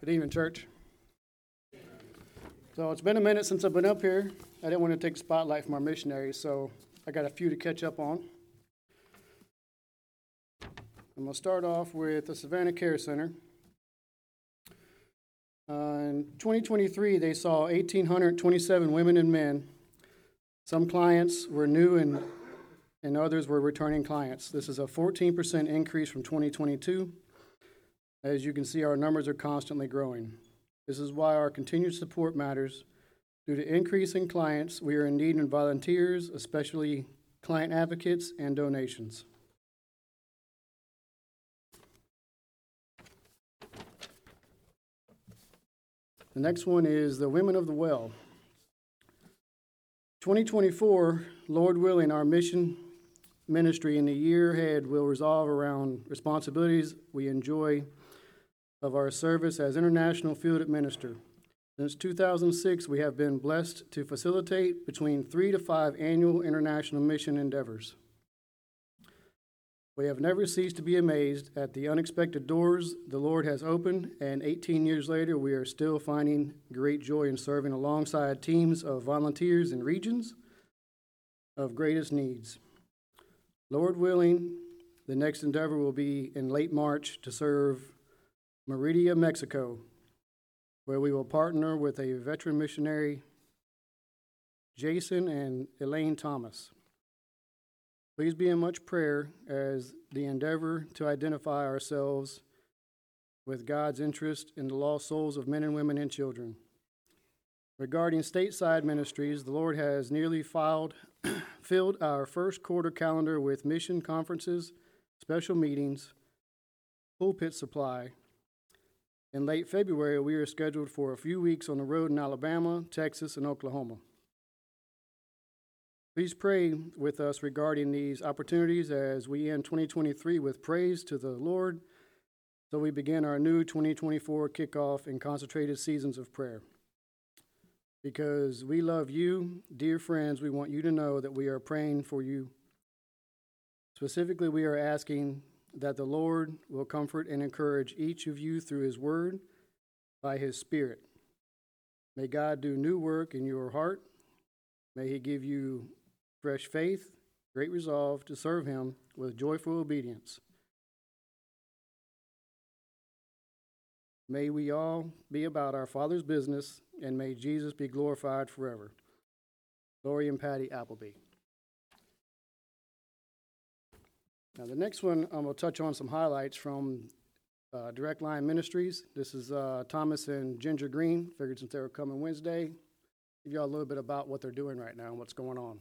Good evening, church. So it's been a minute since I've been up here. I didn't want to take spotlight from our missionaries, so I got a few to catch up on. I'm going to start off with the Savannah Care Center. Uh, in 2023, they saw 1,827 women and men. Some clients were new and, and others were returning clients. This is a 14% increase from 2022. As you can see, our numbers are constantly growing. This is why our continued support matters. Due to increasing clients, we are in need of volunteers, especially client advocates and donations. The next one is the Women of the Well. 2024, Lord willing, our mission ministry in the year ahead will resolve around responsibilities we enjoy of our service as International Field Administrator. Since 2006, we have been blessed to facilitate between three to five annual international mission endeavors. We have never ceased to be amazed at the unexpected doors the Lord has opened, and 18 years later, we are still finding great joy in serving alongside teams of volunteers in regions of greatest needs. Lord willing, the next endeavor will be in late March to serve Merida, Mexico, where we will partner with a veteran missionary, Jason and Elaine Thomas. Please be in much prayer as the endeavor to identify ourselves with God's interest in the lost souls of men and women and children. Regarding stateside ministries, the Lord has nearly filed, filled our first quarter calendar with mission conferences, special meetings, pulpit supply, in late February, we are scheduled for a few weeks on the road in Alabama, Texas, and Oklahoma. Please pray with us regarding these opportunities as we end 2023 with praise to the Lord, so we begin our new 2024 kickoff in concentrated seasons of prayer. Because we love you, dear friends, we want you to know that we are praying for you. Specifically, we are asking that the Lord will comfort and encourage each of you through His Word by His Spirit. May God do new work in your heart. May He give you fresh faith, great resolve to serve Him with joyful obedience. May we all be about our Father's business, and may Jesus be glorified forever. Lori and Patty Appleby. Now, the next one, I'm going to touch on some highlights from uh, Direct Line Ministries. This is uh, Thomas and Ginger Green. Figured since they were coming Wednesday, give y'all a little bit about what they're doing right now and what's going on.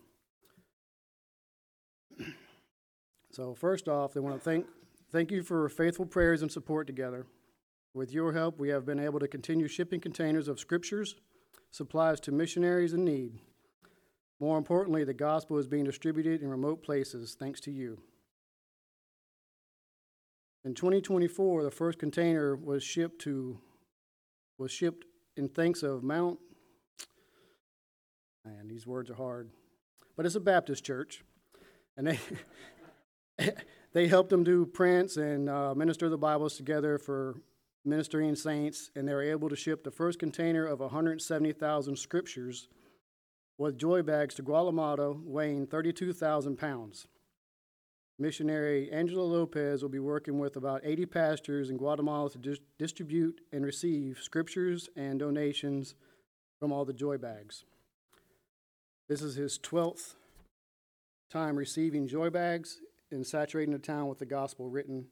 so, first off, they want to thank thank you for faithful prayers and support together. With your help, we have been able to continue shipping containers of scriptures, supplies to missionaries in need. More importantly, the gospel is being distributed in remote places thanks to you. In 2024, the first container was shipped to was shipped in thanks of Mount. Man, these words are hard, but it's a Baptist church, and they they helped them do prints and uh, minister the Bibles together for ministering saints, and they were able to ship the first container of 170,000 scriptures with joy bags to Guatemala, weighing 32,000 pounds. Missionary Angela Lopez will be working with about 80 pastors in Guatemala to dis- distribute and receive scriptures and donations from all the joy bags. This is his 12th time receiving joy bags and saturating the town with the gospel written,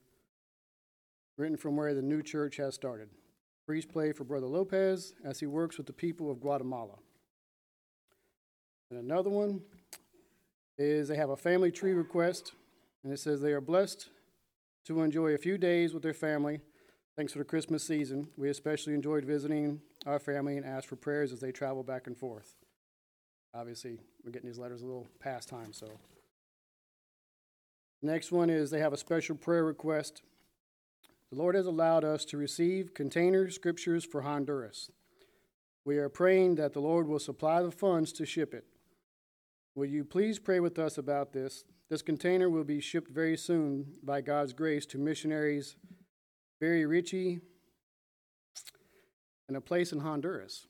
written from where the new church has started. Please play for Brother Lopez as he works with the people of Guatemala. And another one is they have a family tree request and it says, They are blessed to enjoy a few days with their family. Thanks for the Christmas season. We especially enjoyed visiting our family and asked for prayers as they travel back and forth. Obviously, we're getting these letters a little past time, so. Next one is they have a special prayer request. The Lord has allowed us to receive container scriptures for Honduras. We are praying that the Lord will supply the funds to ship it. Will you please pray with us about this? This container will be shipped very soon by God's grace to missionaries Barry Ritchie, and a place in Honduras.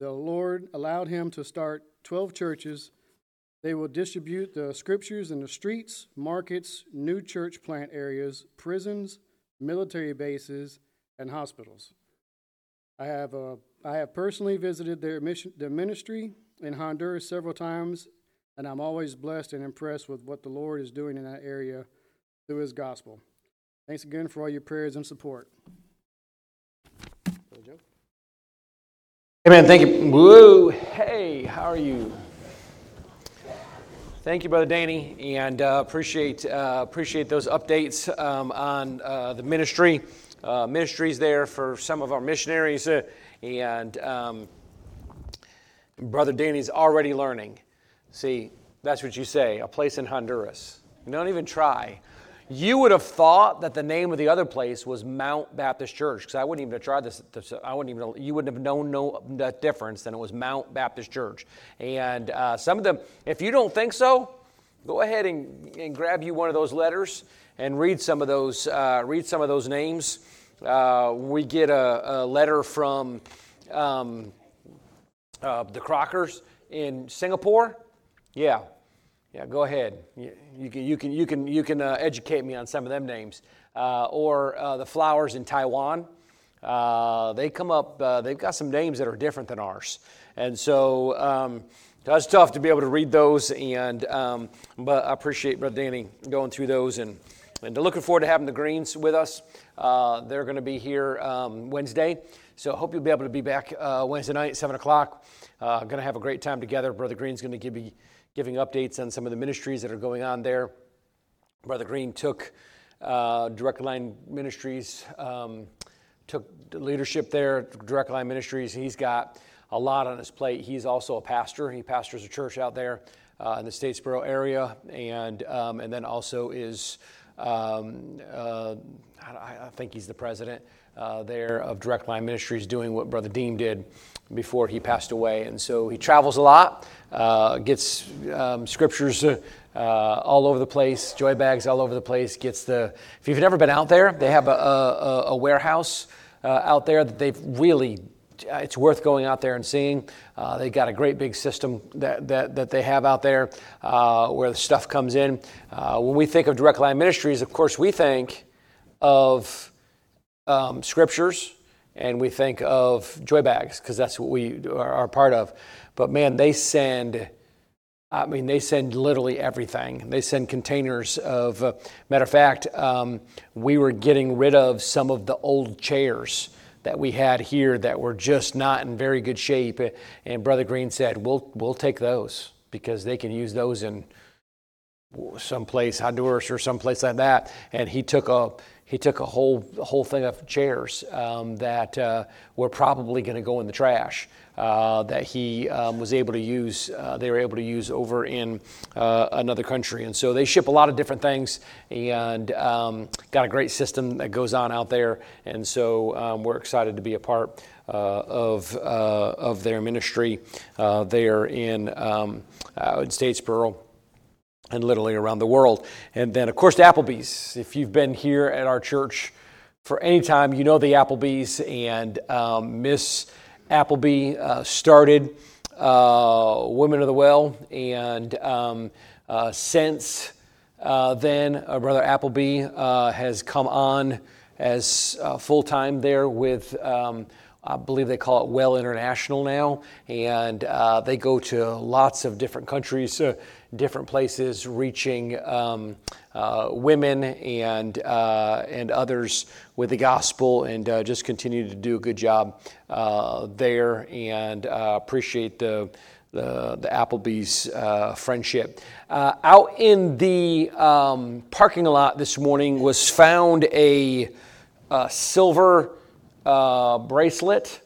The Lord allowed him to start 12 churches. They will distribute the scriptures in the streets, markets, new church plant areas, prisons, military bases, and hospitals. I have, uh, I have personally visited their, mission, their ministry in Honduras several times, and I'm always blessed and impressed with what the Lord is doing in that area through His gospel. Thanks again for all your prayers and support. Amen. Thank you. Whoa. Hey, how are you? Thank you, Brother Danny, and uh, appreciate uh, appreciate those updates um, on uh, the ministry uh, ministries there for some of our missionaries, uh, and um, Brother Danny's already learning. See, that's what you say. A place in Honduras. Don't even try. You would have thought that the name of the other place was Mount Baptist Church because I wouldn't even have tried this. I wouldn't even. You wouldn't have known no difference than it was Mount Baptist Church. And uh, some of them, if you don't think so, go ahead and, and grab you one of those letters and read some of those. Uh, read some of those names. Uh, we get a, a letter from um, uh, the Crockers in Singapore. Yeah, yeah, go ahead. You, you can, you can, you can, you can uh, educate me on some of them names. Uh, or the flowers in Taiwan. They come up, they've got some names that are different than ours. And so um, that's tough to be able to read those. And, um, but I appreciate Brother Danny going through those. And, and looking forward to having the Greens with us. Uh, they're going to be here um, Wednesday. So I hope you'll be able to be back Wednesday night, 7 o'clock. going to have a great time together. Brother Green's going to give giving updates on some of the ministries that are going on there. Brother Green took uh, Direct Line Ministries, um, took leadership there, Direct Line Ministries. He's got a lot on his plate. He's also a pastor. He pastors a church out there uh, in the Statesboro area, and um, and then also is um, uh, I, I, think he's the president uh, there of Direct Line Ministries, doing what Brother Dean did before he passed away. And so he travels a lot, uh, gets um, scriptures uh, all over the place, joy bags all over the place. Gets the. If you've never been out there, they have a, a, a warehouse uh, out there that they've really. It's worth going out there and seeing. Uh, they got a great big system that, that, that they have out there uh, where the stuff comes in. when we think of Direct Line Ministries, of course, we think of um, scriptures, and we think of joy bags because that's what we are, are, part of. But man, they send. I mean, they send literally everything. They send containers of. Uh, matter of fact, um, we were getting rid of some of the old chairs that we had here that were just not in very good shape. And Brother Green said, "We'll we'll take those because they can use those in someplace Honduras or someplace like that." And he took a he took a whole whole thing of chairs um, that uh, were probably going to go in the trash. Uh, that he um, was able to use, uh, they were able to use over in uh, another country. And so they ship a lot of different things and um, got a great system that goes on out there. And so um, we're excited to be a part uh, of, uh, of their ministry there in, um, in Statesboro and literally around the world. And then, of course, Appleby's. If you've been here at our church for any time, you know the Appleby's. And um, Miss Appleby uh, started uh, Women of the Well. And um, uh, since uh, then, uh, Brother Appleby uh, has come on as full time there with. Um, I believe they call it Well International now, and they go to lots of different countries different places, reaching um, uh, women and uh, and others with the gospel, and uh, just continue to do a good job uh, there. And uh, appreciate the the, the Appleby's uh, friendship. out in the um, parking lot this morning was found a, a silver bracelet.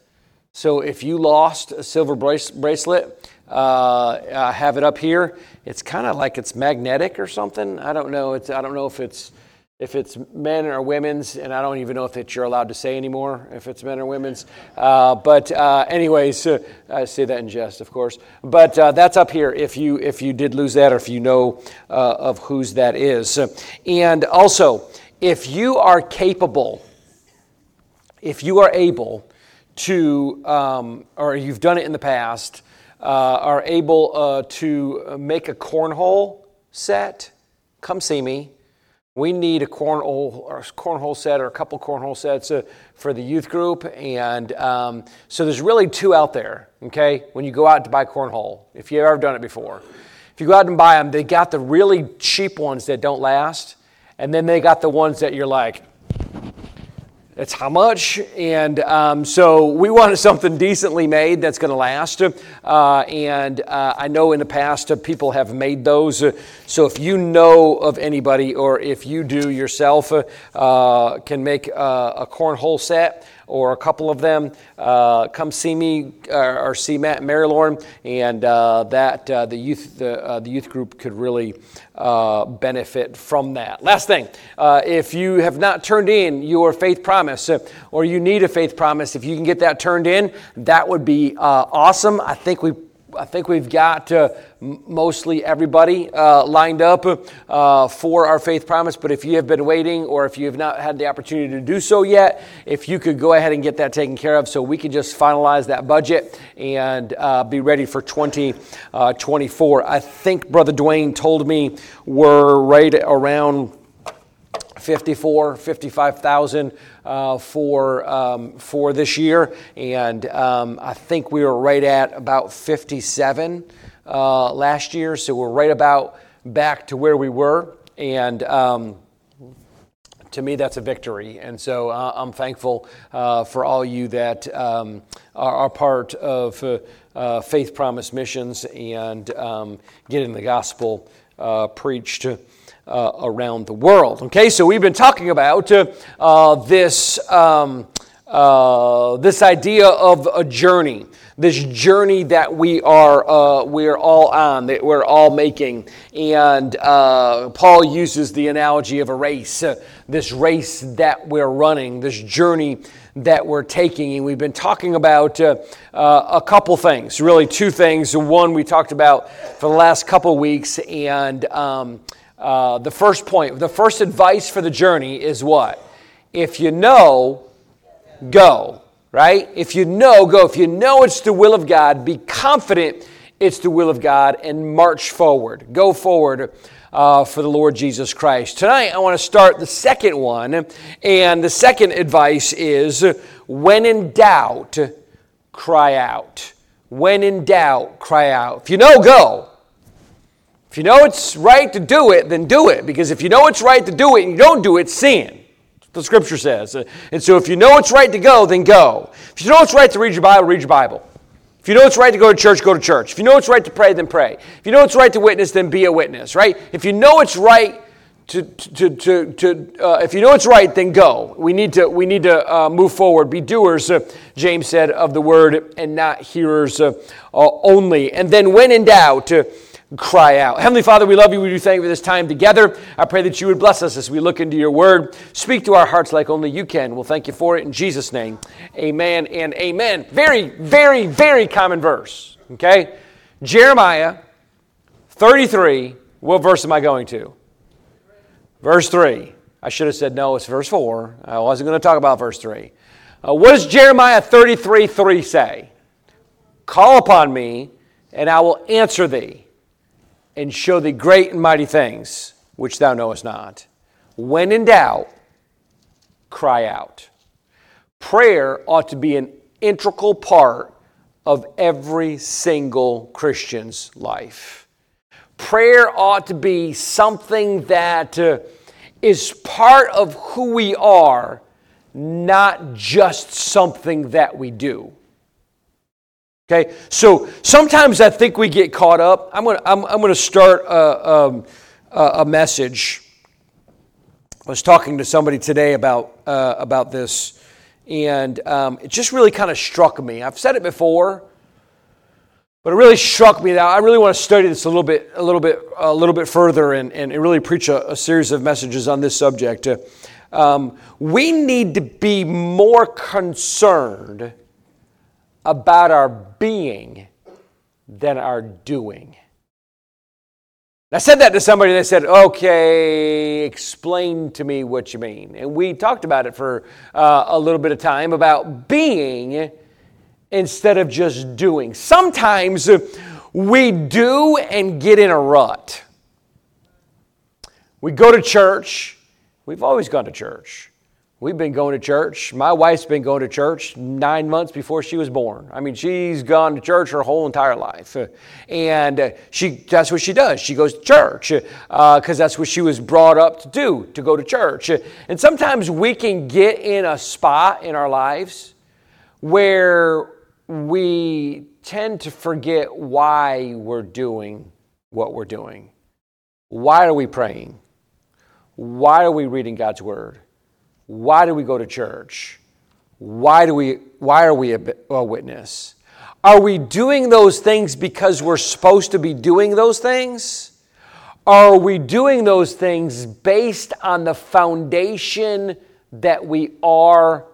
So if you lost a silver bracelet, uh, I have it up here. It's kind of like it's magnetic or something. I don't know. It's I don't know if it's if it's men or women's, and I don't even know if you're allowed to say anymore if it's men or women's. Uh, but uh, anyways, uh, I say that in jest, of course. But uh, that's up here if you if you did lose that or if you know uh, of whose that is. And also, if you are capable if you are able to, um, or you've done it in the past, uh, are able uh, to make a cornhole set, come see me. We need a cornhole, or cornhole set or a couple cornhole sets uh, for the youth group. And um, so there's really two out there, okay, when you go out to buy cornhole, if you've ever done it before. If you go out and buy them, they got the really cheap ones that don't last. And then they got the ones that you're like, that's how much. And um, so we wanted something decently made that's going to last. Uh, and uh, I know in the past uh, people have made those. so if you know of anybody or if you do yourself uh, can make a cornhole set, or a couple of them, uh, come see me uh, or see Matt Mary Lauren, and uh, that uh, the youth the, uh, the youth group could really uh, benefit from that. Last thing, if you have not turned in your faith promise or you need a faith promise, if you can get that turned in, that would be awesome. I think we I think we've got uh, mostly everybody uh, lined up uh, for our faith promise. But if you have been waiting or if you have not had the opportunity to do so yet, if you could go ahead and get that taken care of so we can just finalize that budget and uh, be ready for 2024. Uh, I think Brother Dwayne told me we're right around 54, 55,000 uh, for, um, for this year. And um, I think we were right at about 57 uh, last year. So we're right about back to where we were. And um, to me, that's a victory. And so uh, I'm thankful uh, for all you that um, are, are, part of uh, uh, Faith Promise Missions and um, getting the gospel preached uh, around the world. Okay, so we've been talking about uh, uh, this, um, uh, this idea of a journey, this journey that we are, uh, we are all on, that we're all making. And Paul uses the analogy of a race, this race that we're running, this journey that we're taking. And we've been talking about uh, uh, a couple things, really two things. One we talked about for the last couple weeks, and um, uh, the first point, the first advice for the journey is what? If you know, go, right? If you know, go. If you know it's the will of God, be confident it's the will of God and march forward. Go forward. Uh, for the Lord Jesus Christ. Tonight, I want to start the second one, and the second advice is when in doubt, cry out. When in doubt, cry out. If you know, go. If you know it's right to do it, then do it. Because if you know it's right to do it and you don't do it, sin. the scripture says. And so if you know it's right to go, then go. If you know it's right to read your Bible, read your Bible. If you know it's right to go to church, go to church. If you know it's right to pray, then pray. If you know it's right to witness, then be a witness, right? If you know it's right to, to, to, to uh, if you know it's right, then go. We need to, we need to uh, move forward. Be doers, uh, James said, of the word and not hearers uh, only. And then when in doubt, uh, cry out. Heavenly Father, we love you. We do thank you for this time together. I pray that you would bless us as we look into your word. Speak to our hearts like only you can. We'll thank you for it in Jesus' name. Amen and amen. Very, very, very common verse. Okay? Jeremiah 33. What verse am I going to? Verse 3. I should have said no, it's verse 4. I wasn't going to talk about verse 3. Uh, what does Jeremiah 33 3 say? Call upon me, and I will answer thee and show thee great and mighty things which thou knowest not. When in doubt, cry out. Prayer ought to be an integral part of every single Christian's life. Prayer ought to be something that uh, is part of who we are, not just something that we do. Okay, so sometimes I think we get caught up. I'm gonna, I'm, I'm gonna start a, um, a, a, message. I was talking to somebody today about, uh, about this, and um, it just really kind of struck me. I've said it before, but it really struck me that I really want to study this a little bit, a little bit, a little bit further, and, and really preach a, a series of messages on this subject. Um, we need to be more concerned about our being than our doing. I said that to somebody, they said, okay, explain to me what you mean. And we talked about it for uh, a little bit of time about being instead of just doing. Sometimes we do and get in a rut. We go to church, we've always gone to church. We've been going to church. My wife's been going to church nine months before she was born. I mean, she's gone to church her whole entire life. And she, that's what she does. She goes to church because uh, that's what she was brought up to do, to go to church. And sometimes we can get in a spot in our lives where we tend to forget why we're doing what we're doing. Why are we praying? Why are we reading God's Word? Why do we go to church? Why, do we, why are we a, a witness? Are we doing those things because we're supposed to be doing those things? Are we doing those things based on the foundation that we are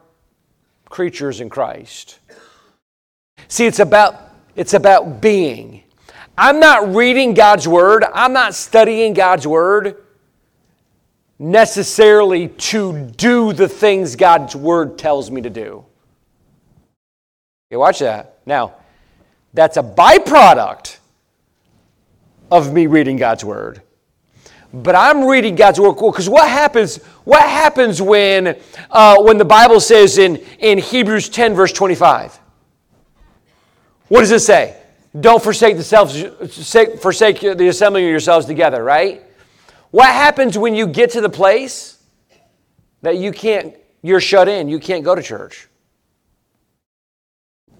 creatures in Christ? See, it's about, it's about being. I'm not reading God's Word, I'm not studying God's Word necessarily to do the things God's word tells me to do. Okay, watch that. Now, that's a byproduct of me reading God's word. But I'm reading God's word because what happens? What happens when uh, when the Bible says in in Hebrews 10 verse 25? What does it say? Don't forsake the self, forsake the assembling of yourselves together, right? What happens when you get to the place that you can't, you're shut in, you can't go to church?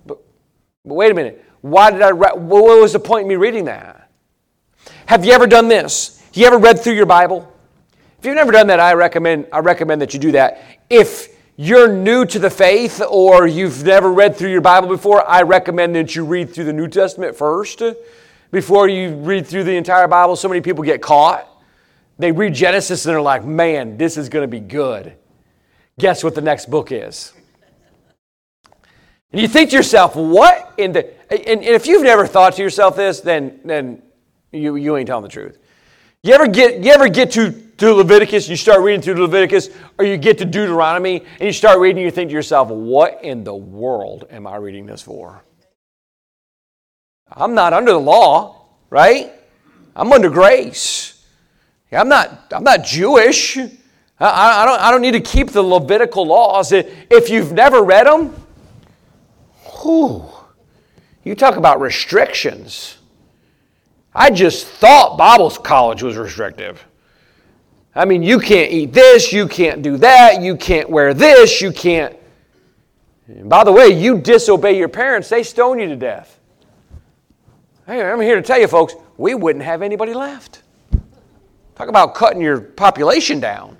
But, but wait a minute. Why did I, what was the point in me reading that? Have you ever done this? You ever read through your Bible? If you've never done that, I recommend, I recommend that you do that. If you're new to the faith or you've never read through your Bible before, I recommend that you read through the New Testament first before you read through the entire Bible. So many people get caught they read Genesis and they're like, man, this is going to be good. Guess what the next book is? And you think to yourself, what in the. And, and if you've never thought to yourself this, then, then you, you ain't telling the truth. You ever get, you ever get to, to Leviticus, you start reading through Leviticus, or you get to Deuteronomy, and you start reading, and you think to yourself, what in the world am I reading this for? I'm not under the law, right? I'm under grace. I'm not, I'm not Jewish. I, I, don't, I don't need to keep the Levitical laws. If you've never read them, whew, you talk about restrictions. I just thought Bible college was restrictive. I mean, you can't eat this, you can't do that, you can't wear this, you can't. And by the way, you disobey your parents, they stone you to death. Hey, I'm here to tell you, folks, we wouldn't have anybody left. Talk about cutting your population down.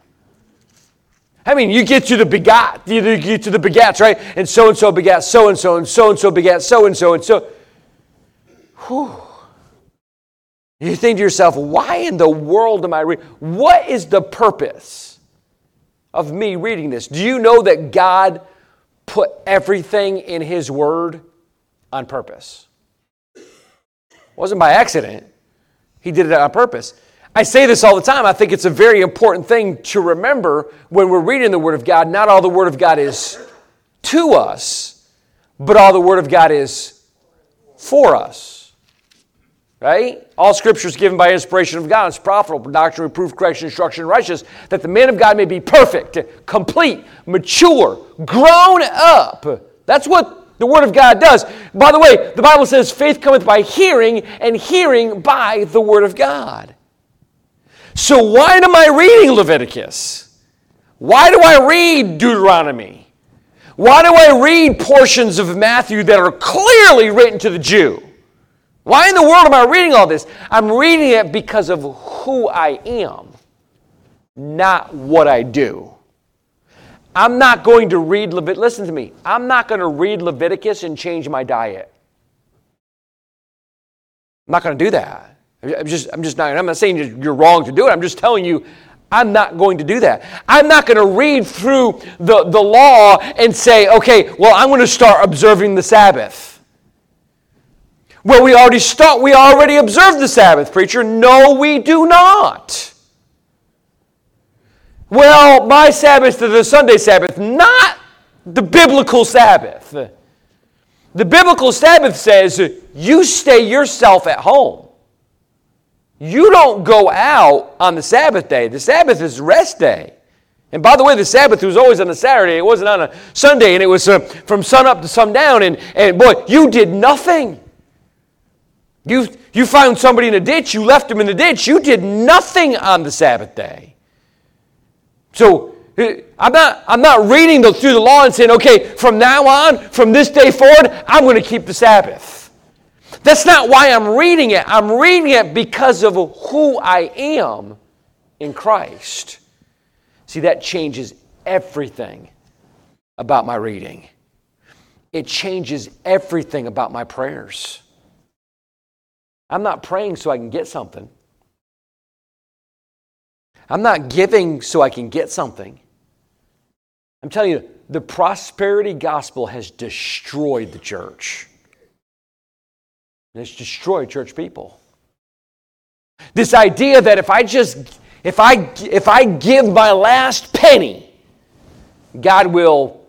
I mean, you get to the begat, you get to the begats, right? And so and so begat so and so, and so and so begat so and so, and so. Whew. You think to yourself, why in the world am I reading? What is the purpose of me reading this? Do you know that God put everything in His Word on purpose? It wasn't by accident, He did it on purpose. I say this all the time. I think it's a very important thing to remember when we're reading the Word of God. Not all the Word of God is to us, but all the Word of God is for us. Right? All Scripture is given by inspiration of God. It's profitable for doctrine, reproof, correction, instruction, and righteousness, that the man of God may be perfect, complete, mature, grown up. That's what the Word of God does. By the way, the Bible says faith cometh by hearing, and hearing by the Word of God. So, why am I reading Leviticus? Why do I read Deuteronomy? Why do I read portions of Matthew that are clearly written to the Jew? Why in the world am I reading all this? I'm reading it because of who I am, not what I do. I'm not going to read Leviticus. Listen to me. I'm not going to read Leviticus and change my diet. I'm not going to do that. I'm just, I'm just not, I'm not saying you're wrong to do it. I'm just telling you, I'm not going to do that. I'm not going to read through the, the law and say, okay, well, I'm going to start observing the Sabbath. Well, we already start, we already observe the Sabbath, preacher. No, we do not. Well, my Sabbath is the Sunday Sabbath, not the biblical Sabbath. The biblical Sabbath says you stay yourself at home. You don't go out on the Sabbath day. The Sabbath is rest day. And by the way, the Sabbath was always on a Saturday. It wasn't on a Sunday, and it was uh, from sun up to sundown. And, and boy, you did nothing. You, you found somebody in a ditch, you left them in the ditch. You did nothing on the Sabbath day. So uh, I'm not, I'm not reading the, through the law and saying, okay, from now on, from this day forward, I'm going to keep the Sabbath. That's not why I'm reading it. I'm reading it because of who I am in Christ. See, that changes everything about my reading. It changes everything about my prayers. I'm not praying so I can get something. I'm not giving so I can get something. I'm telling you, the prosperity gospel has destroyed the church. It's destroyed church people. This idea that if I just if I if I give my last penny, God will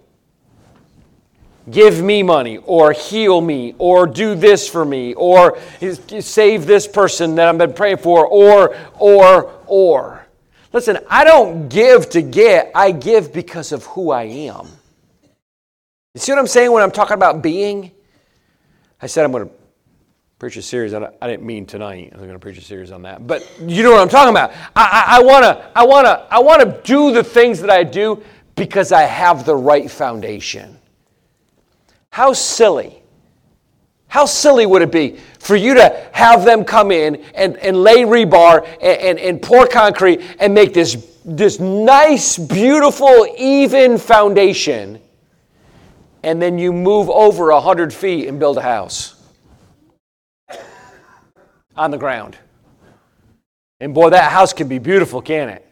give me money or heal me or do this for me or save this person that I've been praying for or, or, or. Listen, I don't give to get, I give because of who I am. You see what I'm saying when I'm talking about being? I said I'm going to preach a series. I didn't mean tonight. I'm going to preach a series on that. But you know what I'm talking about. I, I, I want to I wanna, I wanna do the things that I do because I have the right foundation. How silly. How silly would it be for you to have them come in and, and lay rebar and, and, and pour concrete and make this, this nice, beautiful, even foundation, and then you move over 100 feet and build a house on the ground? And boy, that house can be beautiful, can't it?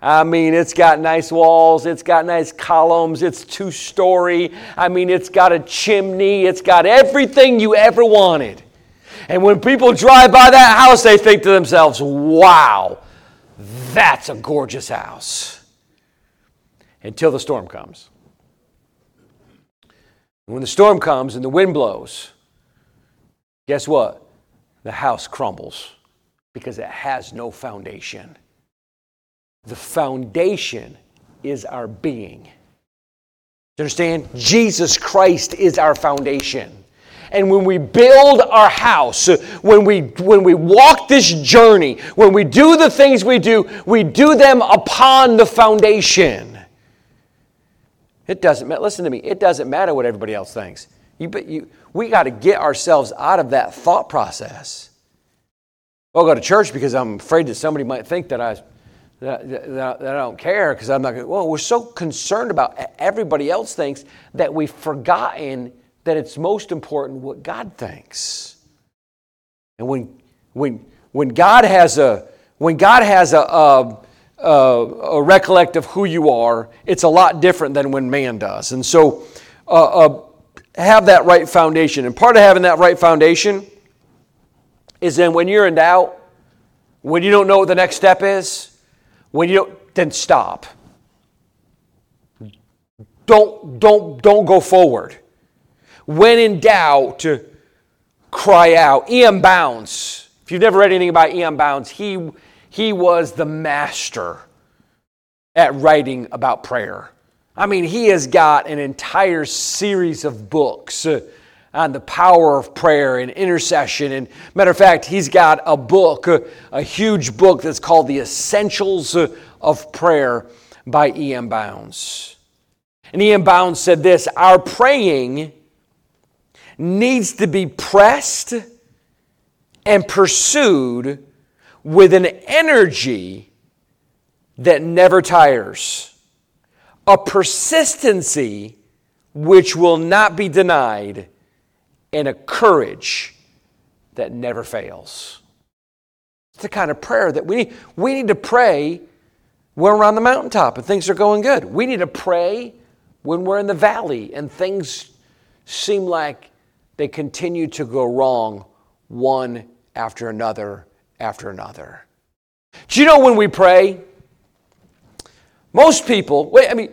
I mean, it's got nice walls, it's got nice columns, it's two story. I mean, it's got a chimney, it's got everything you ever wanted. And when people drive by that house, they think to themselves, wow, that's a gorgeous house. Until the storm comes. When the storm comes and the wind blows, guess what? The house crumbles because it has no foundation. The foundation is our being. Do you understand? Jesus Christ is our foundation. And when we build our house, when we, when we walk this journey, when we do the things we do, we do them upon the foundation. It doesn't matter. Listen to me. It doesn't matter what everybody else thinks. You, you, we got to get ourselves out of that thought process. I'll go to church because I'm afraid that somebody might think that I that, that, that I don't care because I'm not going well, we're so concerned about everybody else thinks that we've forgotten that it's most important what God thinks. And when, when, when God has a, when God has a, a, a, a recollect of who you are, it's a lot different than when man does. And so, uh, uh, have that right foundation. And part of having that right foundation is then when you're in doubt, when you don't know what the next step is, when you don't, then stop. Don't, don't, don't go forward. When in doubt, to cry out. E.M. Bounds, if you've never read anything about E.M. Bounds, he, he was the master at writing about prayer. I mean, he has got an entire series of books uh, on the power of prayer and intercession. And matter of fact, he's got a book, a, a huge book that's called The Essentials of Prayer by E.M. Bounds. And E.M. Bounds said this Our praying needs to be pressed and pursued with an energy that never tires, a persistency which will not be denied and a courage that never fails. It's the kind of prayer that we need. We need to pray when we're on the mountaintop and things are going good. We need to pray when we're in the valley and things seem like they continue to go wrong one after another after another. Do you know when we pray? Most people, wait, I mean,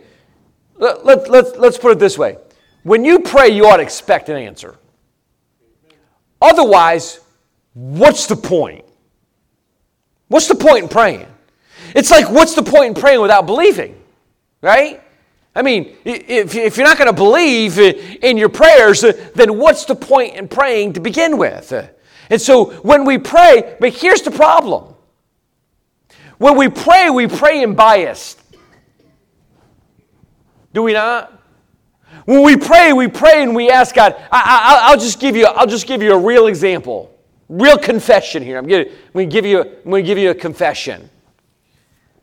let, let, let, let's put it this way. When you pray, you ought to expect an answer. Otherwise, what's the point? What's the point in praying? It's like, what's the point in praying without believing? Right? I mean, if, if you're not going to believe in your prayers, uh, then what's the point in praying to begin with? And so when we pray, but here's the problem. When we pray, we pray in bias. Do we not? When we pray, we pray and we ask God. I, will just give you. I'll just give you a real example, real confession here. I'm going to give you. I'm going to give you a confession.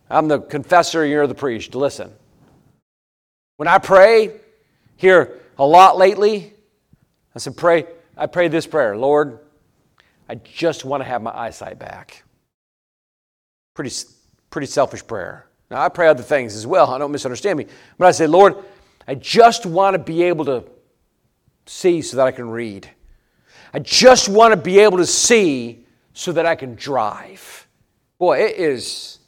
I'm the confessor. You're the priest. Listen. When I pray, here a lot lately, I said, pray. I pray this prayer, Lord. I just want to have my eyesight back. Pretty, pretty selfish prayer. Now, I pray other things as well. I don't misunderstand me. But I say, Lord, I just want to be able to see so that I can read. I just want to be able to see so that I can drive. Boy, it is.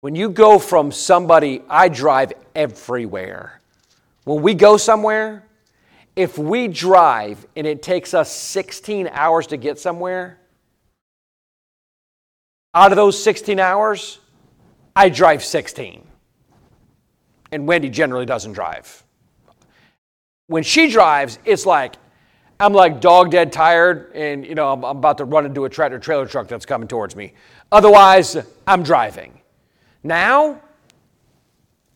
When you go from somebody, I drive everywhere. When we go somewhere, if we drive and it takes us 16 hours to get somewhere, out of those 16 hours, I drive 16. And Wendy generally doesn't drive. When she drives, it's like I'm like dog dead tired, and you know I'm, I'm about to run into a tractor trailer truck that's coming towards me. Otherwise, I'm driving. Now,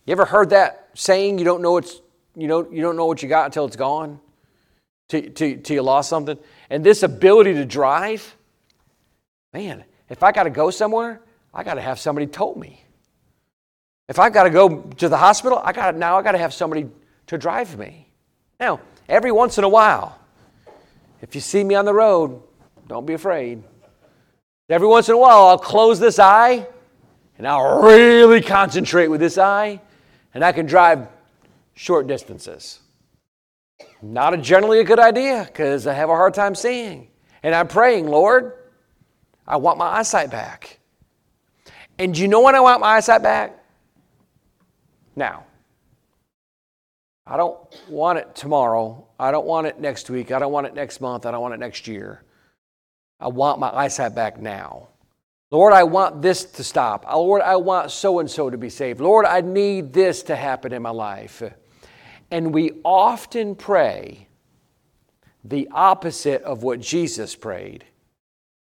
you ever heard that saying? You don't know it's you know, you don't know what you got until it's gone, till, till, till you lost something. And this ability to drive, man, if I got to go somewhere, I got to have somebody told me. If I've got to go to the hospital, I got now I got to have somebody to drive me. Now, every once in a while, if you see me on the road, don't be afraid. Every once in a while, I'll close this eye and I'll really concentrate with this eye, and I can drive short distances. Not a generally a good idea because I have a hard time seeing. And I'm praying, Lord, I want my eyesight back. And do you know when I want my eyesight back? Now. I don't want it tomorrow. I don't want it next week. I don't want it next month. I don't want it next year. I want my eyesight back now. Lord, I want this to stop. Lord, I want so and so to be saved. Lord, I need this to happen in my life. And we often pray the opposite of what Jesus prayed.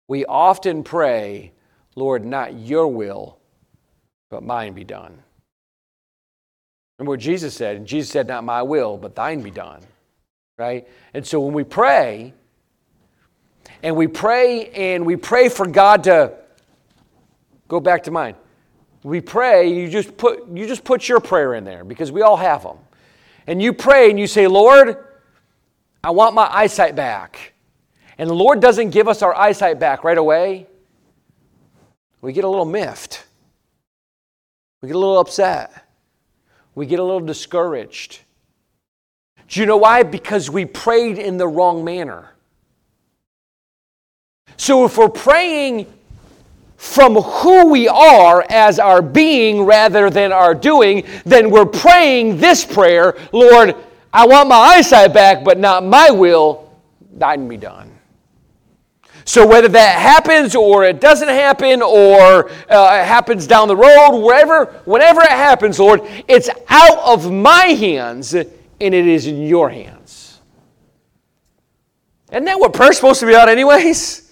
We often pray, Lord, not your will, but mine be done. Remember what Jesus said? And Jesus said, Not my will, but thine be done. Right? And so when we pray, and we pray and we pray for God to go back to mine. We pray, you just put you just put your prayer in there because we all have them and you pray and you say, Lord, I want my eyesight back. And the Lord doesn't give us our eyesight back right away, we get a little miffed. We get a little upset. We get a little discouraged. Do you know why? Because we prayed in the wrong manner. So if we're praying from who we are as our being rather than our doing, then we're praying this prayer Lord, I want my eyesight back, but not my will, thine be done. So whether that happens or it doesn't happen or uh, it happens down the road, wherever, whenever it happens, Lord, it's out of my hands and it is in your hands. Isn't that what prayer's supposed to be about, anyways?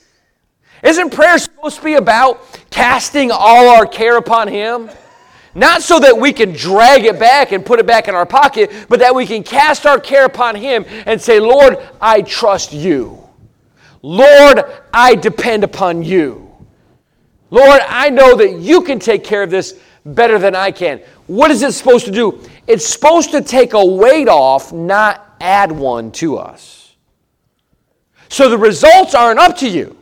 Isn't prayer supposed to be about casting all our care upon Him? Not so that we can drag it back and put it back in our pocket, but that we can cast our care upon Him and say, Lord, I trust you. Lord, I depend upon you. Lord, I know that you can take care of this better than I can. What is it supposed to do? It's supposed to take a weight off, not add one to us. So the results aren't up to you.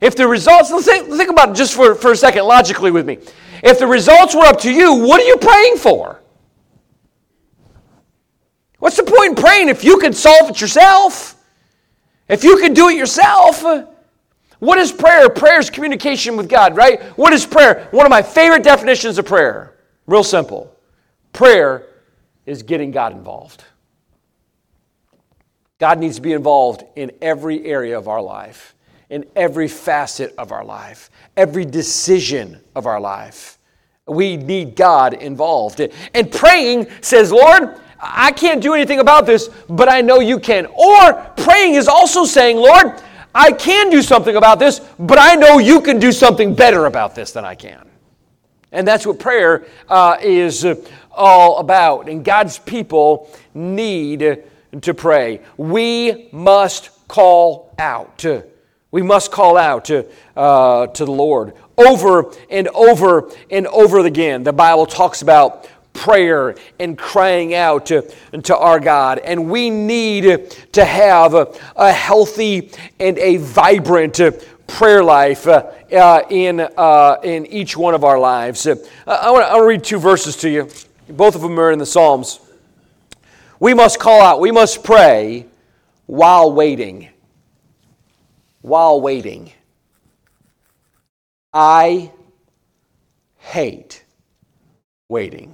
If the results, let's think, think about it just for, for a second logically with me. If the results were up to you, what are you praying for? What's the point in praying if you can solve it yourself? If you can do it yourself? What is prayer? Prayer is communication with God, right? What is prayer? One of my favorite definitions of prayer. Real simple. Prayer is getting God involved. God needs to be involved in every area of our life, in every facet of our life, every decision of our life. We need God involved. And praying says, Lord, I can't do anything about this, but I know you can. Or praying is also saying, Lord, I can do something about this, but I know you can do something better about this than I can. And that's what prayer uh, is all about. And God's people need to pray. We must call out. We must call out to, uh, to the Lord. Over and over and over again, the Bible talks about prayer and crying out to, to our God. And we need to have a, healthy and a vibrant prayer life uh, in, uh, in each one of our lives. Uh, I want to read two verses to you. Both of them are in the Psalms. We must call out, we must pray while waiting. While waiting. I hate waiting.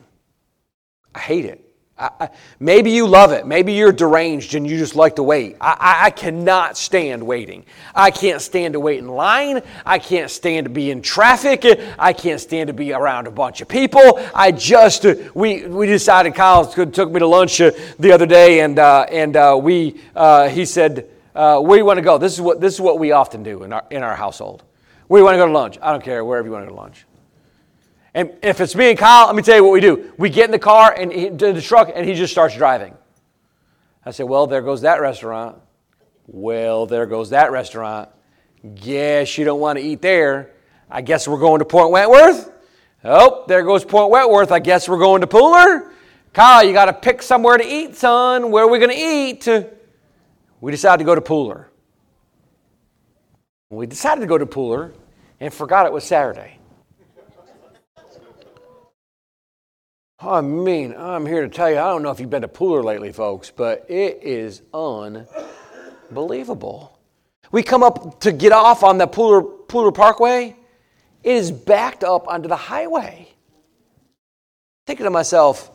I hate it. I, I, maybe you love it. Maybe you're deranged and you just like to wait. I, I, cannot stand waiting. I can't stand to wait in line. I can't stand to be in traffic. I can't stand to be around a bunch of people. I just we we decided Kyle took me to lunch uh, the other day and uh, and uh, we uh, he said uh, where do you want to go? This is what this is what we often do in our in our household. Where do you want to go to lunch? I don't care wherever you want to go to lunch. And if it's me and Kyle, let me tell you what we do. We get in the car and he, the truck, and he just starts driving. I say, well, there goes that restaurant. Well, there goes that restaurant. Guess you don't want to eat there. I guess we're going to Port Wentworth. Oh, there goes Port Wentworth. I guess we're going to Pooler. Kyle, you got to pick somewhere to eat, son. Where are we going to eat? We decided to go to Pooler. We decided to go to Pooler and forgot it was Saturday. I mean, I'm here to tell you, I don't know if you've been to Pooler lately, folks, but it is unbelievable. We come up to get off on the Pooler, Pooler Parkway, it is backed up onto the highway. Thinking to myself,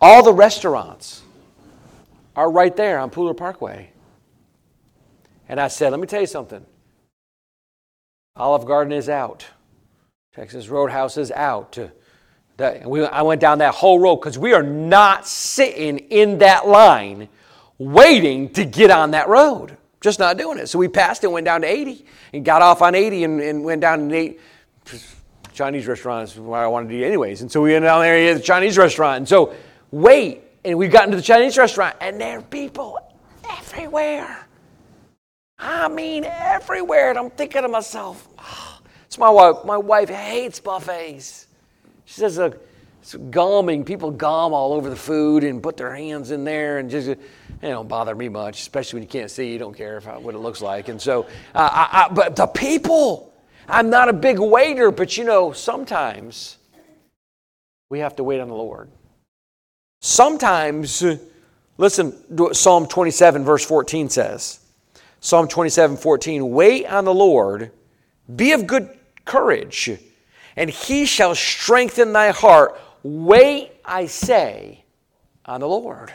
all the restaurants are right there on Pooler Parkway. And I said, let me tell you something. Olive Garden is out. Texas Roadhouse is out. We, I went down that whole road because we are not sitting in that line waiting to get on that road. Just not doing it. So we passed it, went down to 80, and got off on 80 and, and went down to 8. Chinese restaurant is what I wanted to eat anyways. And so we went down there to the Chinese restaurant. And so wait, and we got into the Chinese restaurant, and there are people everywhere. I mean, everywhere. And I'm thinking to myself, oh, it's my wife. My wife hates buffets. She says uh, it's gawming. People gum all over the food and put their hands in there and just, it don't bother me much, especially when you can't see. You don't care uh, what it looks like. And so, uh, I, I, but the people, I'm not a big waiter, but you know, sometimes we have to wait on the Lord. Sometimes, listen Psalm 27, verse 14 says. Psalm 27, 14, wait on the Lord, be of good courage and he shall strengthen thy heart. Wait, I say, on the Lord.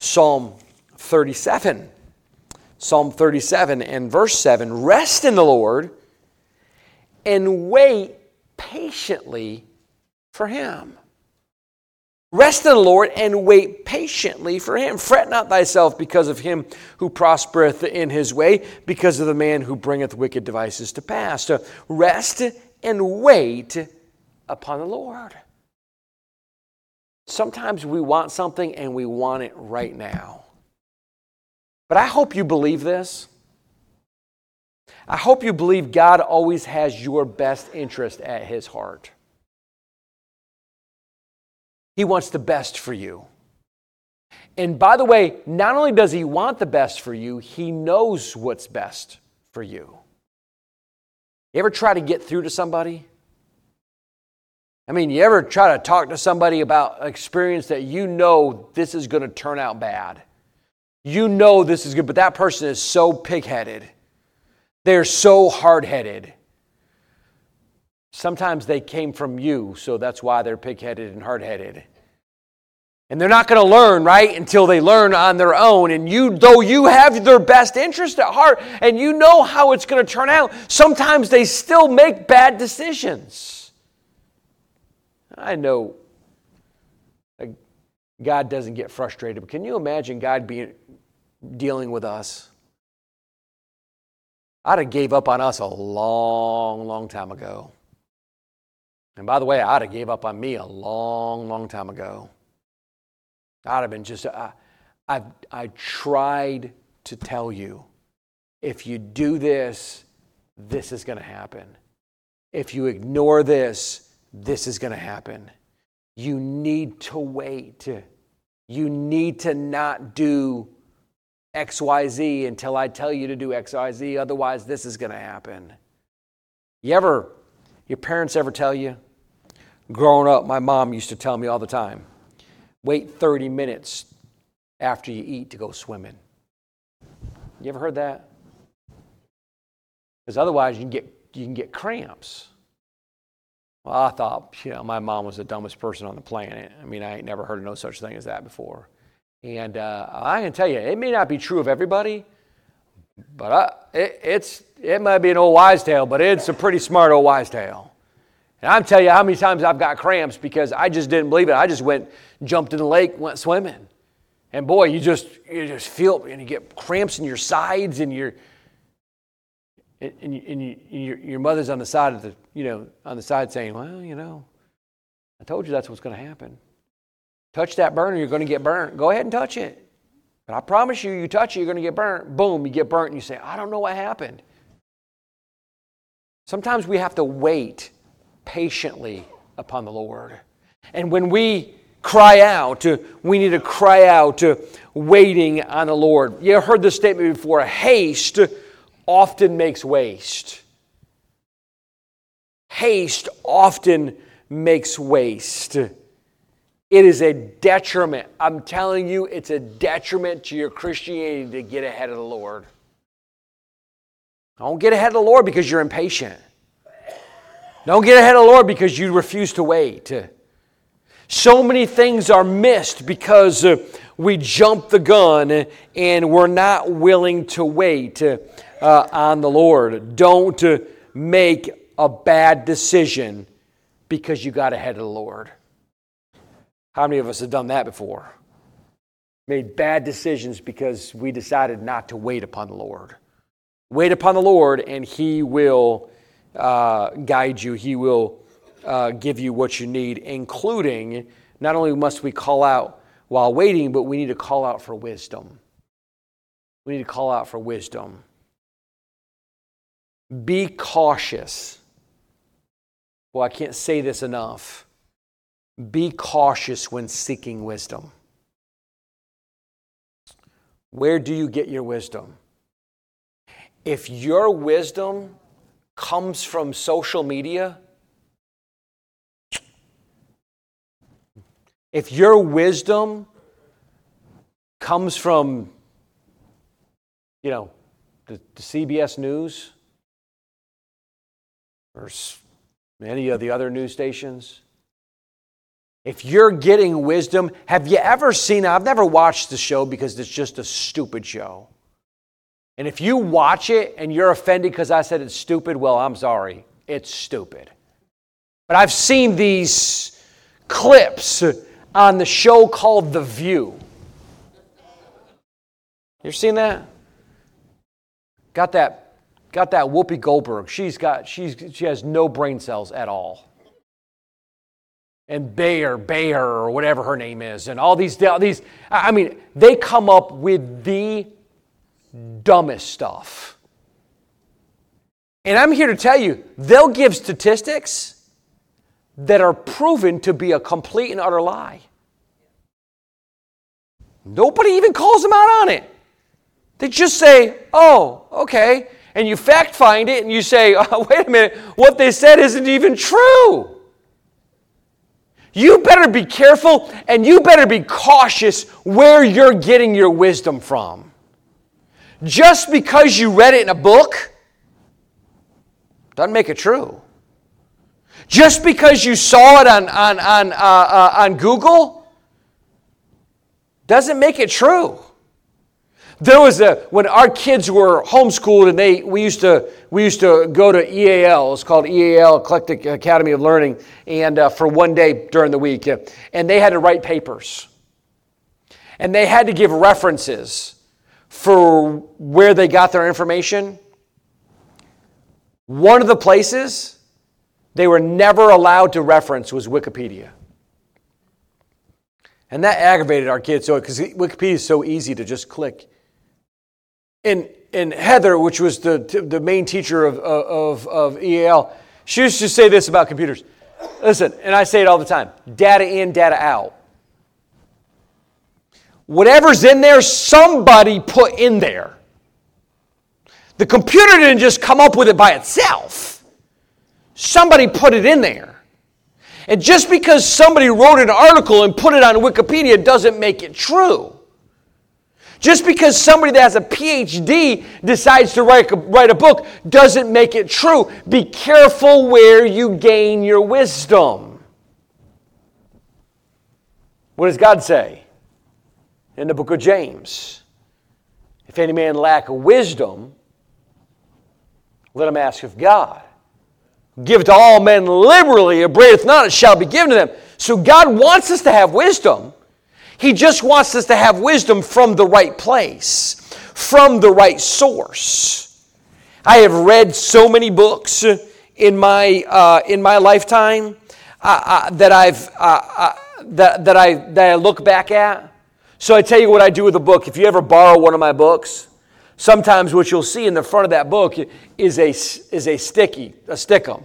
Psalm 37. Psalm 37 and verse 7 Rest in the Lord and wait patiently for him. Rest in the Lord and wait patiently for him. Fret not thyself because of him who prospereth in his way, because of the man who bringeth wicked devices to pass. So rest and wait upon the Lord. Sometimes we want something and we want it right now. But I hope you believe this. I hope you believe God always has your best interest at his heart. He wants the best for you. And by the way, not only does he want the best for you, he knows what's best for you. You ever try to get through to somebody? I mean, you ever try to talk to somebody about experience that you know this is going to turn out bad? You know this is good, but that person is so pigheaded. They're so hard headed. Sometimes they came from you, so that's why they're pigheaded and hard headed. And they're not going to learn, right, until they learn on their own. And you, though you have their best interest at heart and you know how it's going to turn out, sometimes they still make bad decisions. I know God doesn't get frustrated, but can you imagine God being dealing with us? I'd have gave up on us a long, long time ago. And by the way, I'd have gave up on me a long, long time ago. I'd have been just, uh, I, I, I tried to tell you if you do this, this is going to happen. If you ignore this, this is going to happen. You need to wait. You need to not do XYZ until I tell you to do XYZ, otherwise, this is going to happen. You ever, your parents ever tell you? Growing up, my mom used to tell me all the time wait 30 minutes after you eat to go swimming. You ever heard that? Because otherwise, you can get, you can get cramps. Well, I thought, you know, my mom was the dumbest person on the planet. I mean, I ain't never heard of no such thing as that before. And uh, I can tell you, it may not be true of everybody, but I, it, it's, it might be an old wise tale, but it's a pretty smart old wise tale. And I'm telling you how many times I've got cramps because I just didn't believe it. I just went, jumped in the lake, went swimming. And boy, you just, you just feel, and you get cramps in your sides and your, and, and, you, and you, your, your mother's on the side of the, you know, on the side saying, well, you know, I told you that's what's going to happen. Touch that burner, you're going to get burnt. Go ahead and touch it. But I promise you, you touch it, you're going to get burnt. Boom, you get burnt, and you say, I don't know what happened. Sometimes we have to wait patiently upon the Lord. And when we cry out, we need to cry out to waiting on the Lord. You heard this statement before haste often makes waste. Haste often makes waste. It is a detriment. I'm telling you, it's a detriment to your Christianity to get ahead of the Lord. Don't get ahead of the Lord because you're impatient. Don't get ahead of the Lord because you refuse to wait. So many things are missed because uh, we jump the gun and we're not willing to wait uh, on the Lord. Don't uh, make a bad decision because you got ahead of the Lord. How many of us have done that before? Made bad decisions because we decided not to wait upon the Lord. Wait upon the Lord, and He will uh, guide you. He will uh, give you what you need, including not only must we call out while waiting, but we need to call out for wisdom. We need to call out for wisdom. Be cautious. Well, I can't say this enough. Be cautious when seeking wisdom. Where do you get your wisdom? If your wisdom comes from social media, if your wisdom comes from, you know, the, the CBS News or any of the other news stations, if you're getting wisdom, have you ever seen? I've never watched the show because it's just a stupid show. And if you watch it and you're offended because I said it's stupid, well, I'm sorry. It's stupid. But I've seen these clips on the show called The View. You've seen that? Got that got that Whoopi Goldberg. She's got she's she has no brain cells at all and Bayer, Bayer, or whatever her name is, and all these, these, I mean, they come up with the dumbest stuff. And I'm here to tell you, they'll give statistics that are proven to be a complete and utter lie. Nobody even calls them out on it. They just say, oh, okay. And you fact find it and you say, oh, wait a minute, what they said isn't even true. you better be careful and you better be cautious where you're getting your wisdom from. Just because you read it in a book doesn't make it true. Just because you saw it on, on, on, uh, uh, on Google doesn't make it true. There was a when our kids were homeschooled and they we used to we used to go to EAL. It's called EAL Eclectic Academy of Learning, and uh, for one day during the week, and they had to write papers, and they had to give references for where they got their information. One of the places they were never allowed to reference was Wikipedia. And that aggravated our kids so because Wikipedia is so easy to just click and, and Heather, which was the, the main teacher of, of, of EAL, she used to say this about computers. Listen, and I say it all the time data in, data out. Whatever's in there, somebody put in there. The computer didn't just come up with it by itself, somebody put it in there. And just because somebody wrote an article and put it on Wikipedia doesn't make it true. Just because somebody that has a PhD decides to write a, write a book doesn't make it true. Be careful where you gain your wisdom. What does God say in the book of James? If any man lack wisdom, let him ask of God. Give to all men liberally, abradeth not, it shall be given to them. So God wants us to have wisdom. He just wants us to have wisdom from the right place, from the right source. I have read so many books in my, uh, in my lifetime uh, uh, that, I've, uh, uh, that, that, I, that I look back at. So I tell you what I do with a book. If you ever borrow one of my books, sometimes what you'll see in the front of that book is a, is a sticky, a stickum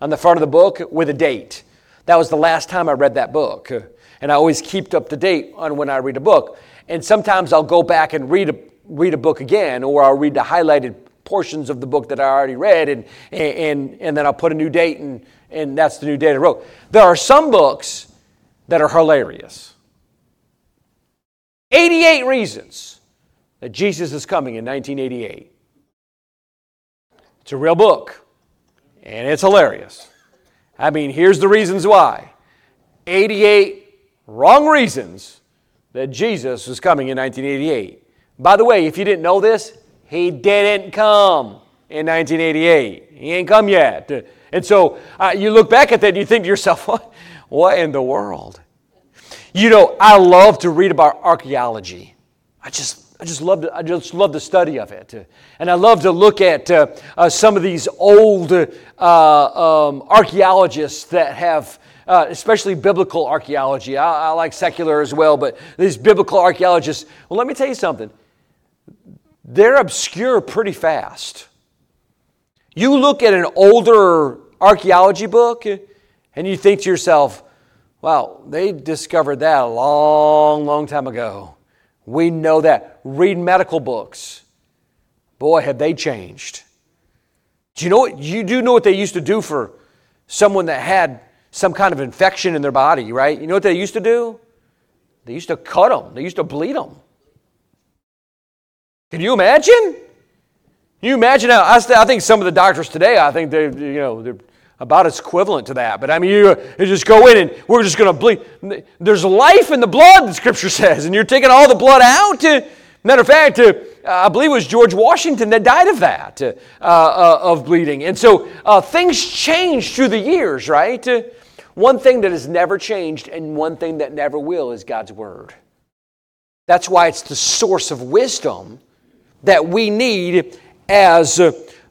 on the front of the book with a date. That was the last time I read that book and I always keep up to date on when I read a book. And sometimes I'll go back and read a, read a book again, or I'll read the highlighted portions of the book that I already read, and, and, and then I'll put a new date, and, and that's the new date I wrote. There are some books that are hilarious. 88 Reasons that Jesus is coming in 1988. It's a real book, and it's hilarious. I mean, here's the reasons why 88 wrong reasons that Jesus was coming in 1988. By the way, if you didn't know this, he didn't come in 1988. He ain't come yet. And so uh, you look back at that and you think to yourself, what, what in the world? You know, I love to read about archaeology. I just I just love to, I just love the study of it, and I love to look at uh, uh, some of these old uh, um, archaeologists that have uh, especially biblical archaeology. I, I like secular as well, but these biblical archaeologists, well, let me tell you something. They're obscure pretty fast. You look at an older archaeology book and you think to yourself, wow, they discovered that a long, long time ago. We know that. Read medical books. Boy, have they changed. Do you know what you do know what they used to do for someone that had some kind of infection in their body, right? You know what they used to do? They used to cut them, they used to bleed them. Can you imagine? Can you imagine how I, think some of the doctors today, I think they, you know, they're about as equivalent to that. But I mean, you, you just go in and we're just going to bleed. There's life in the blood, the scripture says, and you're taking all the blood out. Matter of fact, I believe it was George Washington that died of that, uh, uh, of bleeding. And so uh, things change through the years, right? One thing that has never changed and one thing that never will is God's Word. That's why it's the source of wisdom that we need as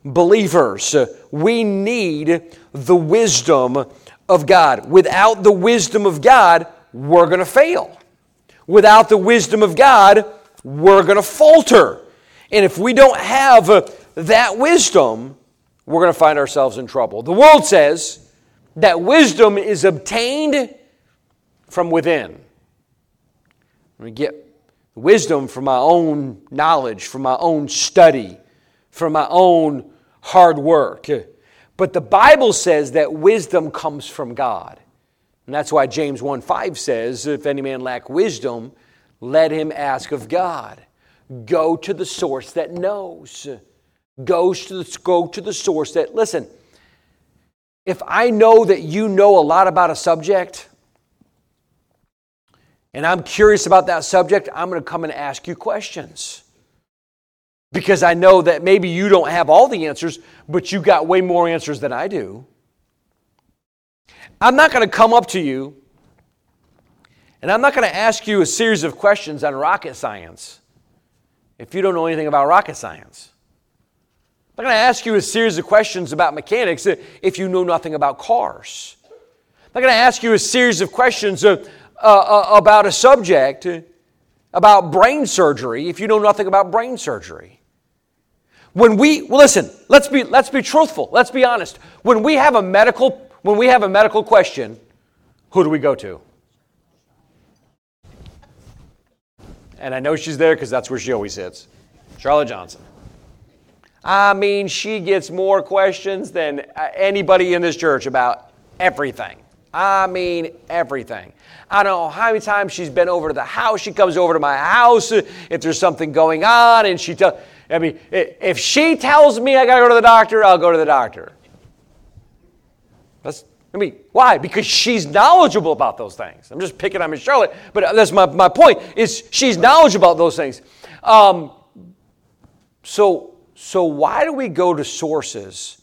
believers. We need the wisdom of God. Without the wisdom of God, we're going to fail. Without the wisdom of God, we're going to falter. And if we don't have that wisdom, we're going to find ourselves in trouble. The world says that wisdom is obtained from within. We get wisdom from my own knowledge, from my own study, from my own hard work. But the Bible says that wisdom comes from God. And that's why James 1 5 says, If any man lack wisdom, let him ask of God. Go to the source that knows. Go to the, go to the source that, listen, if I know that you know a lot about a subject, and I'm curious about that subject, I'm going to come and ask you questions. Because I know that maybe you don't have all the answers, but you got way more answers than I do. I'm not going to come up to you and I'm not going to ask you a series of questions on rocket science if you don't know anything about rocket science. I'm not going to ask you a series of questions about mechanics if you know nothing about cars. I'm not going to ask you a series of questions uh, uh, uh, about a subject, about brain surgery, if you know nothing about brain surgery. When we well, listen, let's be let's be truthful. Let's be honest. When we have a medical when we have a medical question, who do we go to? And I know she's there because that's where she always sits. Charlotte Johnson. I mean, she gets more questions than uh, anybody in this church about everything. I mean, everything. I don't know how many times she's been over to the house. She comes over to my house if there's something going on, and she tells. I mean, if she tells me I got to go to the doctor, I'll go to the doctor. That's, I mean, why? Because she's knowledgeable about those things. I'm just picking on Miss Charlotte, but that's my, my point, is she's knowledgeable about those things. Um, so, so why do we go to sources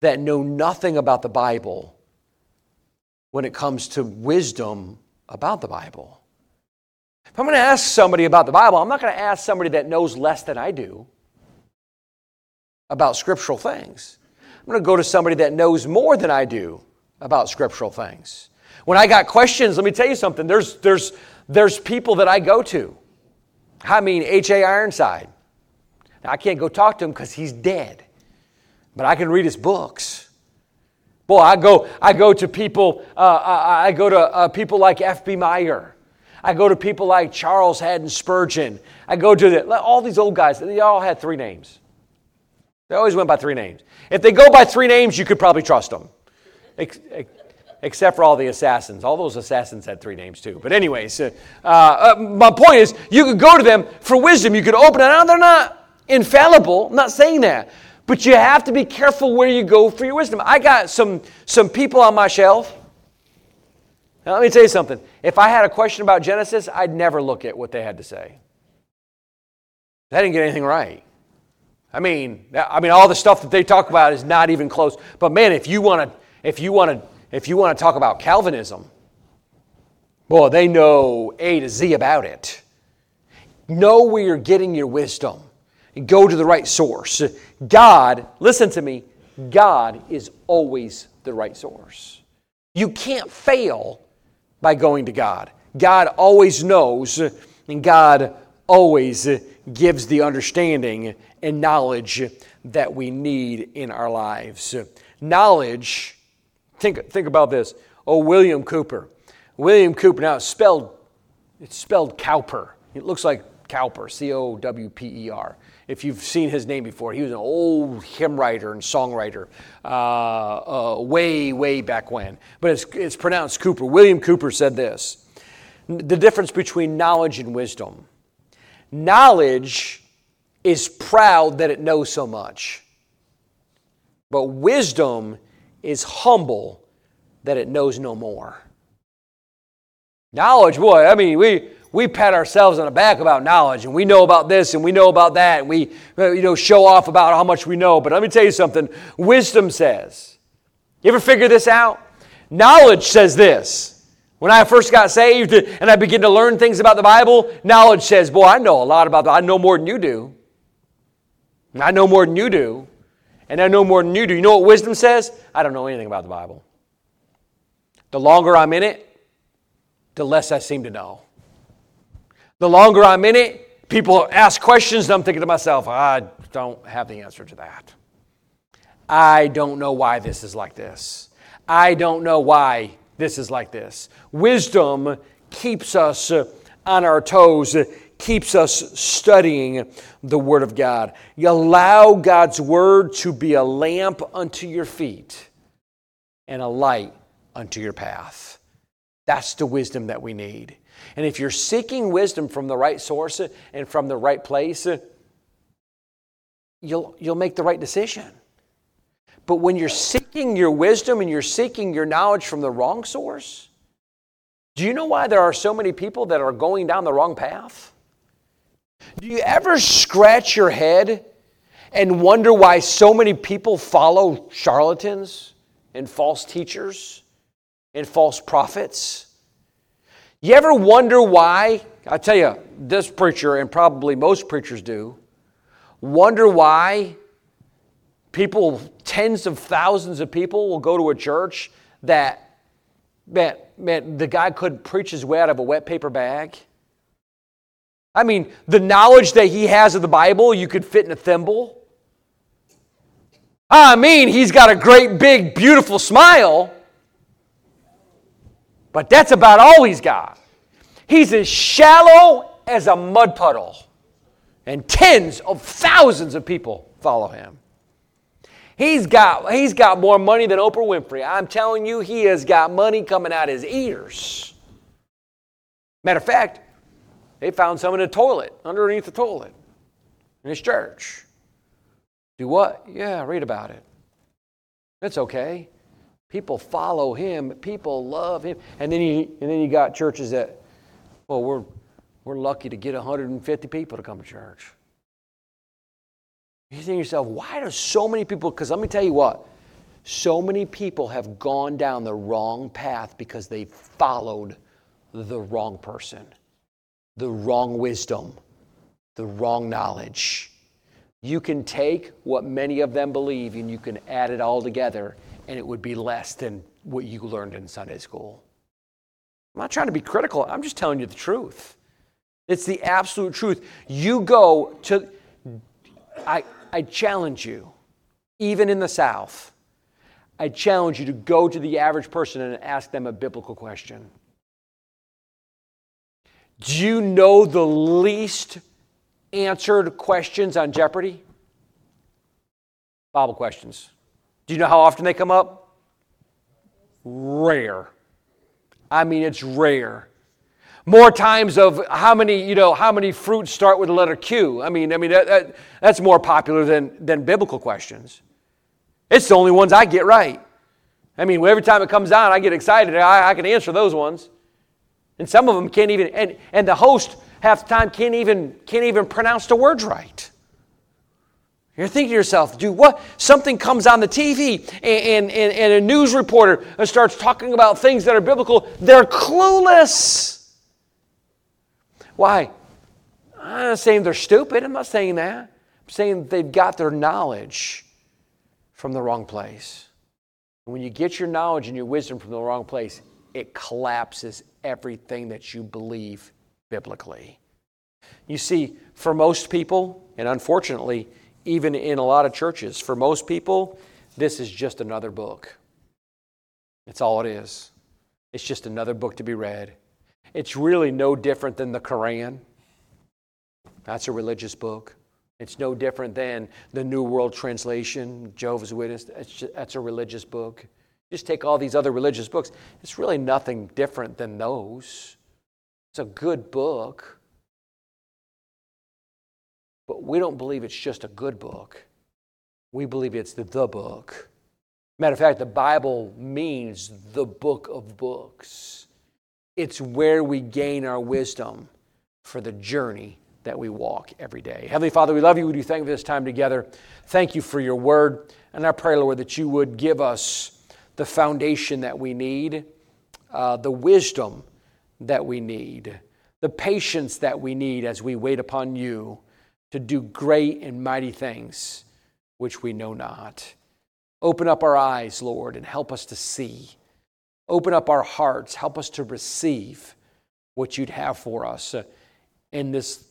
that know nothing about the Bible when it comes to wisdom about the Bible? If I'm going to ask somebody about the Bible, I'm not going to ask somebody that knows less than I do about scriptural things. I'm going to go to somebody that knows more than I do about scriptural things. When I got questions, let me tell you something. There's, there's, there's people that I go to. I mean, H.A. Ironside. Now, I can't go talk to him because he's dead, but I can read his books. Boy, I go, I go to people, uh, I, I, go to uh, people like F.B. Meyer. I go to people like Charles Haddon Spurgeon. I go to the, all these old guys. They all had three names. They always went by three names. If they go by three names, you could probably trust them. Except for all the assassins. All those assassins had three names too. But, anyways, uh, uh, my point is you could go to them for wisdom. You could open it. Now, they're not infallible. I'm not saying that. But you have to be careful where you go for your wisdom. I got some, some people on my shelf. Now, let me tell you something. If I had a question about Genesis, I'd never look at what they had to say. They didn't get anything right. I mean, I mean, all the stuff that they talk about is not even close. But man, if you want to, if you want to, if you want to talk about Calvinism, boy, they know A to Z about it. Know where you're getting your wisdom go to the right source. God, listen to me, God is always the right source. You can't fail by going to God. God always knows, and God always gives the understanding and knowledge that we need in our lives. Knowledge, think, think about this. Oh, William Cooper. William Cooper, now it's spelled, it's spelled Cowper. It looks like Cowper, C O W P E R. If you've seen his name before, he was an old hymn writer and songwriter uh, uh, way, way back when. But it's, it's pronounced Cooper. William Cooper said this the difference between knowledge and wisdom. Knowledge is proud that it knows so much, but wisdom is humble that it knows no more. Knowledge, boy, I mean, we, we pat ourselves on the back about knowledge and we know about this and we know about that and we uh, you know show off about how much we know but let me tell you something wisdom says you ever figure this out knowledge says this when I first got saved and I began to learn things about the Bible, knowledge says, Boy, I know a lot about that. I know more than you do. I know more than you do. And I know more than you do. You know what wisdom says? I don't know anything about the Bible. The longer I'm in it, the less I seem to know. The longer I'm in it, people ask questions, and I'm thinking to myself, I don't have the answer to that. I don't know why this is like this. I don't know why this is like this. Wisdom keeps us on our toes, keeps us studying the Word of God. You allow God's Word to be a lamp unto your feet and a light unto your path. That's the wisdom that we need. And if you're seeking wisdom from the right source and from the right place, you'll, you'll make the right decision. But when you're seeking your wisdom and you're seeking your knowledge from the wrong source, do you know why there are so many people that are going down the wrong path? Do you ever scratch your head and wonder why so many people follow charlatans and false teachers and false prophets? You ever wonder why? I tell you, this preacher, and probably most preachers do, wonder why people, tens of thousands of people, will go to a church that, man, man, the guy could preach his way out of a wet paper bag. I mean, the knowledge that he has of the Bible, you could fit in a thimble. I mean, he's got a great, big, beautiful smile, but that's about all he's got. He's as shallow as a mud puddle, and tens of thousands of people follow him. He's got, he's got more money than Oprah Winfrey. I'm telling you, he has got money coming out his ears. Matter of fact, they found some in the toilet, underneath the toilet, in his church. Do what? Yeah, read about it. It's okay. People follow him. People love him. And then you, and then you got churches that, well, we're, we're lucky to get 150 people to come to church. You think to yourself, why do so many people? Because let me tell you what, so many people have gone down the wrong path because they followed the wrong person, the wrong wisdom, the wrong knowledge. You can take what many of them believe and you can add it all together, and it would be less than what you learned in Sunday school. I'm not trying to be critical, I'm just telling you the truth. It's the absolute truth. You go to, I, I challenge you, even in the South, I challenge you to go to the average person and ask them a biblical question. Do you know the least answered questions on Jeopardy? Bible questions. Do you know how often they come up? Rare. I mean, it's rare. More times of how many, you know, how many fruits start with the letter Q. I mean, I mean that, that, that's more popular than, than biblical questions. It's the only ones I get right. I mean, every time it comes out, I get excited. I, I can answer those ones. And some of them can't even, and, and the host half the time can't even, can't even pronounce the words right. You're thinking to yourself, dude, what? Something comes on the TV and, and, and a news reporter starts talking about things that are biblical. They're clueless. Why? I'm not saying they're stupid. I'm not saying that. I'm saying they've got their knowledge from the wrong place. And when you get your knowledge and your wisdom from the wrong place, it collapses everything that you believe biblically. You see, for most people, and unfortunately, even in a lot of churches, for most people, this is just another book. It's all it is. It's just another book to be read. It's really no different than the Quran. That's a religious book. It's no different than the New World Translation, Jehovah's Witness. Just, that's a religious book. Just take all these other religious books. It's really nothing different than those. It's a good book. But we don't believe it's just a good book. We believe it's the, the book. Matter of fact, the Bible means the book of books. It's where we gain our wisdom for the journey that we walk every day. Heavenly Father, we love you. We do thank you for this time together. Thank you for your word. And I pray, Lord, that you would give us the foundation that we need, uh, the wisdom that we need, the patience that we need as we wait upon you to do great and mighty things which we know not. Open up our eyes, Lord, and help us to see. Open up our hearts. Help us to receive what you'd have for us uh, in this,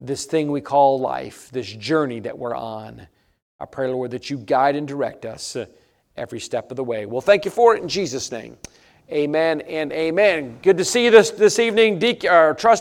this thing we call life, this journey that we're on. I pray, Lord, that you guide and direct us uh, every step of the way. Well, thank you for it in Jesus' name. Amen and amen. Good to see you this, this evening, Deacon, Trust